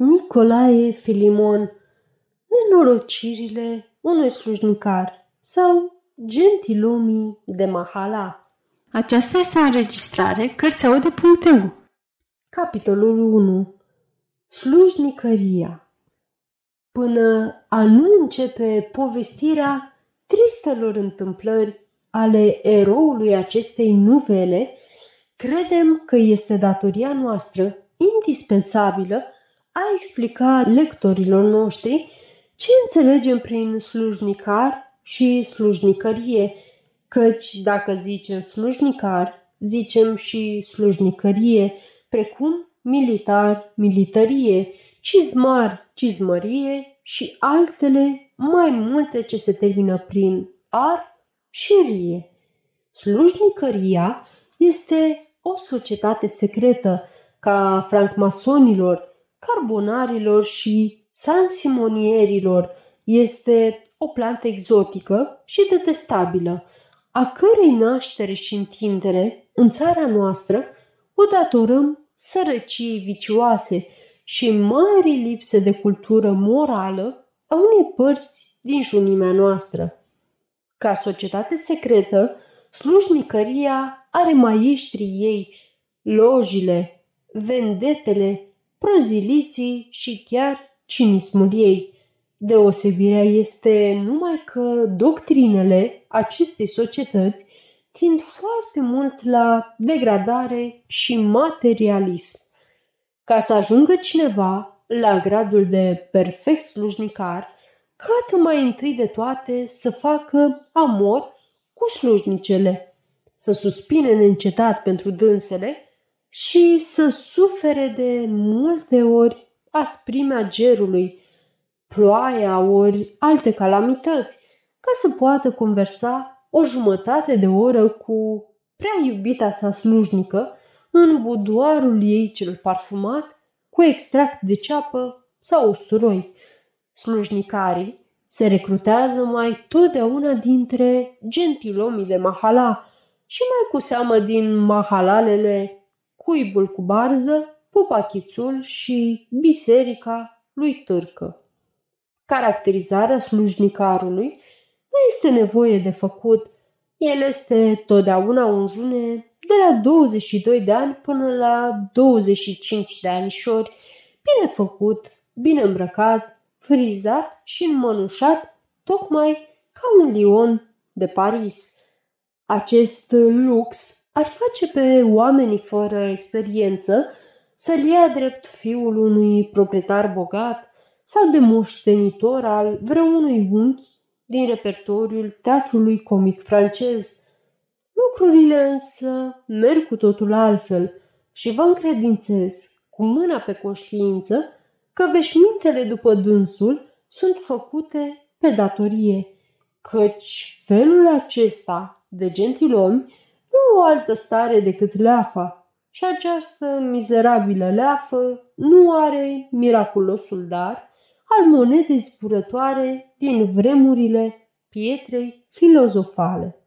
Nicolae Filimon, nenorocirile unui slujnicar sau gentilomii de mahala. Aceasta este o înregistrare Cărțiaude.eu Capitolul 1 Slujnicăria. Până a nu începe povestirea tristelor întâmplări ale eroului acestei nuvele, credem că este datoria noastră indispensabilă a explica lectorilor noștri ce înțelegem prin slujnicar și slujnicărie, căci dacă zicem slujnicar, zicem și slujnicărie, precum militar, militarie, cizmar, cizmărie și altele mai multe ce se termină prin ar și rie. Slujnicăria este o societate secretă ca francmasonilor, carbonarilor și sansimonierilor. Este o plantă exotică și detestabilă, a cărei naștere și întindere în țara noastră o datorăm sărăciei vicioase și mari lipse de cultură morală a unei părți din junimea noastră. Ca societate secretă, slujnicăria are maestrii ei, lojile, vendetele, proziliții și chiar cinismul ei. Deosebirea este numai că doctrinele acestei societăți tind foarte mult la degradare și materialism. Ca să ajungă cineva la gradul de perfect slujnicar, cată mai întâi de toate să facă amor cu slujnicele, să suspine neîncetat pentru dânsele și să sufere de multe ori asprimea gerului, ploaia ori alte calamități, ca să poată conversa o jumătate de oră cu prea iubita sa slujnică în budoarul ei cel parfumat cu extract de ceapă sau usturoi. Slujnicarii se recrutează mai totdeauna dintre gentilomii de mahala și mai cu seamă din mahalalele cuibul cu barză, popachițul și biserica lui Târcă. Caracterizarea slujnicarului nu este nevoie de făcut. El este totdeauna un june de la 22 de ani până la 25 de anișori, bine făcut, bine îmbrăcat, frizat și înmănușat, tocmai ca un lion de Paris. Acest lux ar face pe oamenii fără experiență să-l ia drept fiul unui proprietar bogat sau de moștenitor al vreunui unchi din repertoriul teatrului comic francez. Lucrurile însă merg cu totul altfel și vă încredințez cu mâna pe conștiință că veșmintele după dânsul sunt făcute pe datorie, căci felul acesta de gentilomi nu o altă stare decât leafa și această mizerabilă leafă nu are miraculosul dar al monedei zburătoare din vremurile pietrei filozofale.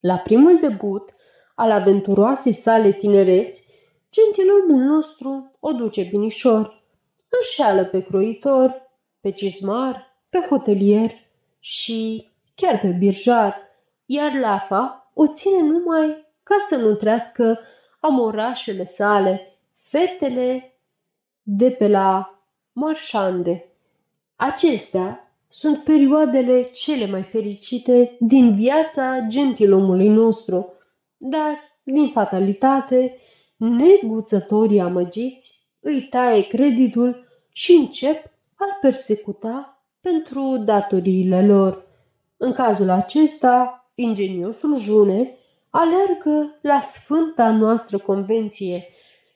La primul debut al aventuroasei sale tinereți, gentilomul nostru o duce binișor, înșeală pe croitor, pe cizmar, pe hotelier și chiar pe birjar, iar Lafa o ține numai ca să nu trească amorașele sale, fetele de pe la marșande. Acestea sunt perioadele cele mai fericite din viața gentilomului nostru, dar, din fatalitate, neguțătorii amăgiți îi taie creditul și încep a persecuta pentru datoriile lor. În cazul acesta, ingeniosul June alergă la sfânta noastră convenție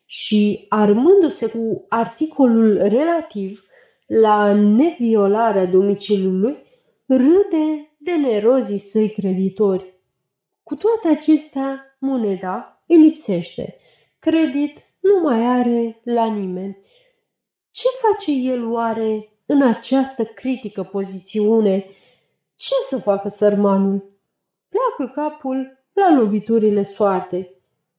și armându-se cu articolul relativ la neviolarea domiciliului, râde de nerozii săi creditori. Cu toate acestea, moneda îi lipsește. Credit nu mai are la nimeni. Ce face el oare în această critică pozițiune? Ce să facă sărmanul? Pleacă capul la loviturile soartei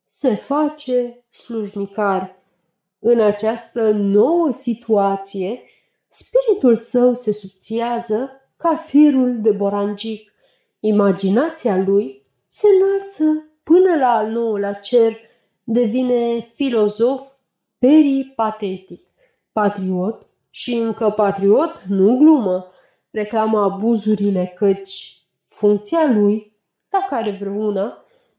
se face slujnicar. În această nouă situație, spiritul său se subțiază ca firul de borangic. Imaginația lui se înalță până la al nouălea cer, devine filozof peripatetic, patriot și încă patriot, nu glumă, reclamă abuzurile căci funcția lui, dacă are vreuna,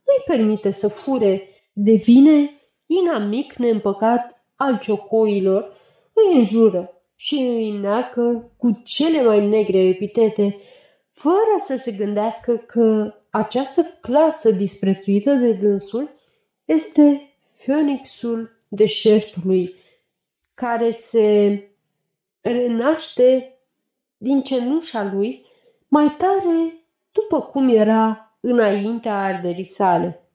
nu-i permite să fure, devine inamic neîmpăcat al ciocoilor, îi înjură și îi neacă cu cele mai negre epitete, fără să se gândească că această clasă disprețuită de dânsul este Phoenixul deșertului, care se renaște din cenușa lui mai tare după cum era înaintea arderii sale.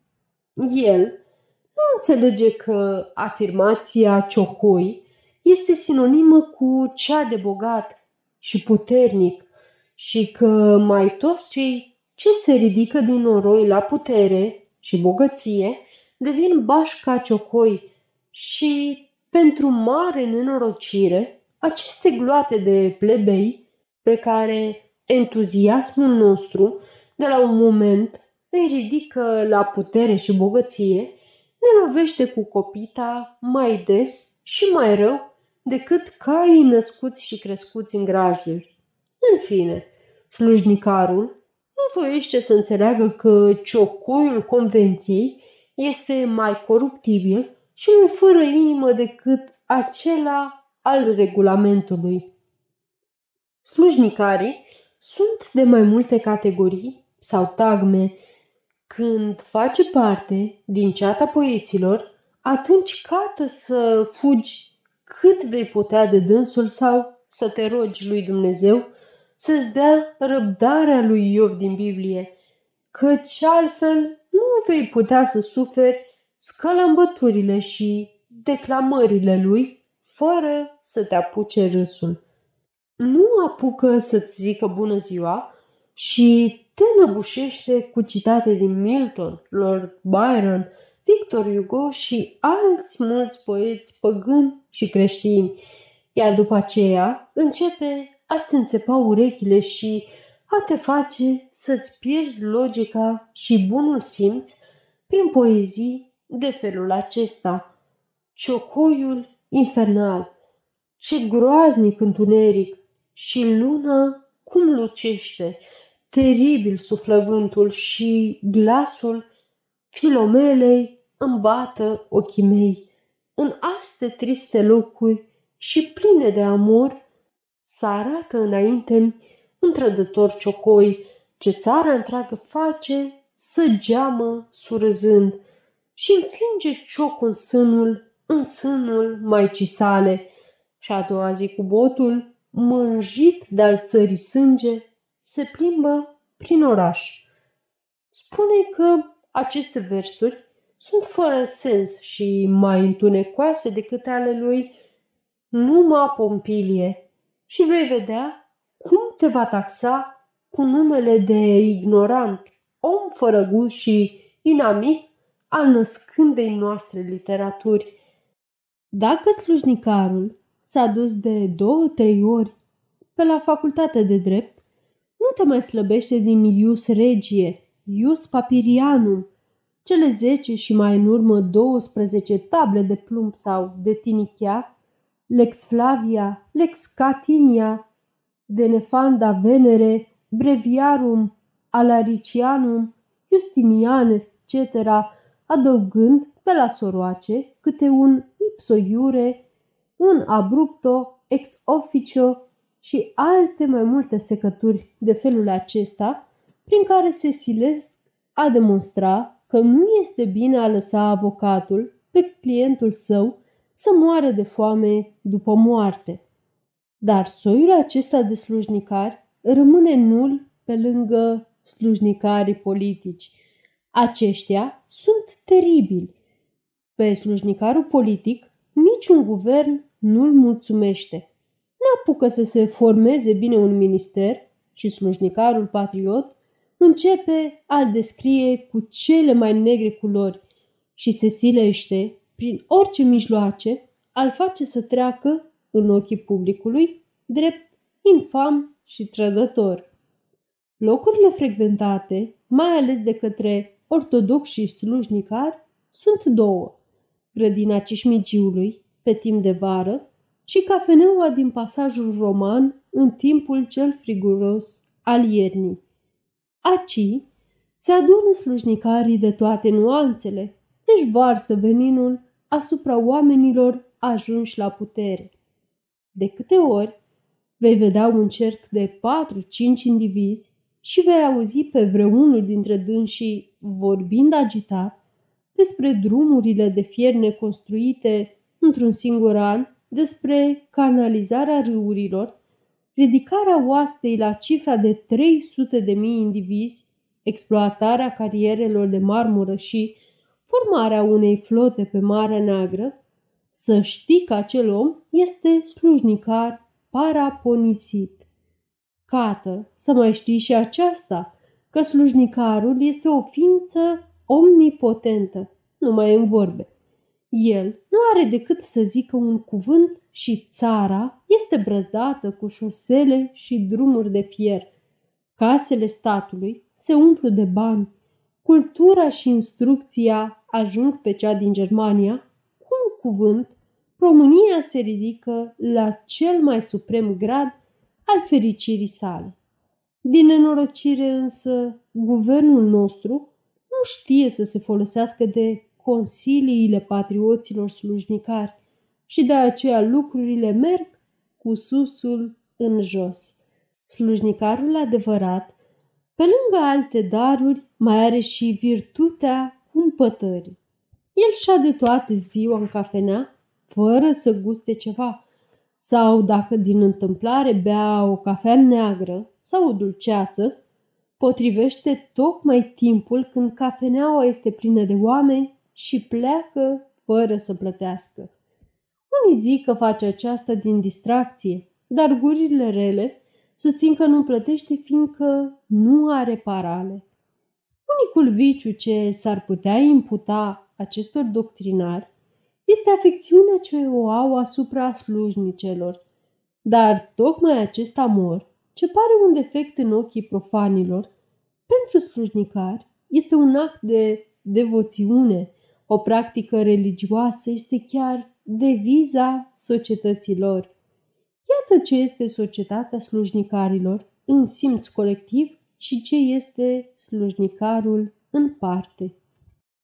El nu înțelege că afirmația ciocoi este sinonimă cu cea de bogat și puternic și că mai toți cei ce se ridică din noroi la putere și bogăție devin bașca ciocoi și, pentru mare nenorocire, aceste gloate de plebei pe care entuziasmul nostru de la un moment îi ridică la putere și bogăție, ne lovește cu copita mai des și mai rău decât caii născuți și crescuți în grajduri. În fine, slujnicarul nu voiește să înțeleagă că ciocoiul convenției este mai coruptibil și mai fără inimă decât acela al regulamentului. Slujnicarii sunt de mai multe categorii sau tagme. Când face parte din ceata poeților, atunci cată să fugi cât vei putea de dânsul sau să te rogi lui Dumnezeu să-ți dea răbdarea lui Iov din Biblie, căci altfel nu vei putea să suferi scălămbăturile și declamările lui fără să te apuce râsul. Nu apucă să-ți zică bună ziua și te năbușește cu citate din Milton, Lord Byron, Victor Hugo și alți mulți poeți păgâni și creștini, iar după aceea începe a-ți înțepa urechile și a te face să-ți pierzi logica și bunul simț prin poezii de felul acesta. Ciocoiul infernal, ce groaznic întuneric și luna cum lucește, teribil suflă vântul și glasul filomelei îmbată ochii mei. În aste triste locuri și pline de amor, să arată înainte un trădător ciocoi ce țara întreagă face să geamă surâzând și înfinge ciocul în sânul, în sânul maicii sale. Și a doua zi cu botul, mânjit de-al țării sânge, se plimbă prin oraș. Spune că aceste versuri sunt fără sens și mai întunecoase decât ale lui Numa Pompilie și vei vedea cum te va taxa cu numele de ignorant, om fără gust și inamic al născândei noastre literaturi. Dacă slujnicarul s-a dus de două-trei ori pe la facultate de drept, nu te mai slăbește din ius regie, ius papirianum, cele zece și mai în urmă 12 table de plumb sau de tinichea, Lex Flavia, Lex Catinia, de Nefanda Venere, Breviarum, Alaricianum, Justinian, etc., adăugând pe la soroace câte un ipso iure, în abrupto, ex officio și alte mai multe secături de felul acesta, prin care se silesc a demonstra că nu este bine a lăsa avocatul pe clientul său să moară de foame după moarte. Dar soiul acesta de slujnicari rămâne nul pe lângă slujnicarii politici. Aceștia sunt teribili. Pe slujnicarul politic niciun guvern nu-l mulțumește apucă să se formeze bine un minister și slujnicarul patriot începe a-l descrie cu cele mai negre culori și se silește, prin orice mijloace, al face să treacă, în ochii publicului, drept infam și trădător. Locurile frecventate, mai ales de către ortodoxi și slujnicari, sunt două. Grădina Cișmigiului, pe timp de vară, și cafeneaua din pasajul roman în timpul cel friguros al iernii. Aci se adună slujnicarii de toate nuanțele, deci varsă veninul asupra oamenilor ajunși la putere. De câte ori vei vedea un cerc de patru-cinci indivizi și vei auzi pe vreunul dintre dânsii vorbind agitat despre drumurile de fier neconstruite într-un singur an, despre canalizarea râurilor, ridicarea oastei la cifra de 300 de mii indivizi, exploatarea carierelor de marmură și formarea unei flote pe Marea Neagră, să știi că acel om este slujnicar paraponisit. Cată, să mai știi și aceasta, că slujnicarul este o ființă omnipotentă, numai în vorbe. El nu are decât să zică un cuvânt și țara este brăzdată cu șosele și drumuri de fier. Casele statului se umplu de bani. Cultura și instrucția ajung pe cea din Germania. Cu un cuvânt, România se ridică la cel mai suprem grad al fericirii sale. Din nenorocire însă, guvernul nostru nu știe să se folosească de consiliile patrioților slujnicari și de aceea lucrurile merg cu susul în jos. Slujnicarul adevărat, pe lângă alte daruri, mai are și virtutea cumpătării. El șade toate ziua în cafenea, fără să guste ceva, sau dacă din întâmplare bea o cafea neagră sau o dulceață, potrivește tocmai timpul când cafeneaua este plină de oameni și pleacă fără să plătească. Unii zic că face aceasta din distracție, dar gurile rele susțin că nu plătește fiindcă nu are parale. Unicul viciu ce s-ar putea imputa acestor doctrinari este afecțiunea ce o au asupra slujnicelor. Dar tocmai acest amor, ce pare un defect în ochii profanilor, pentru slujnicari este un act de devoțiune, o practică religioasă, este chiar deviza societăților. Iată ce este societatea slujnicarilor în simț colectiv și ce este slujnicarul în parte.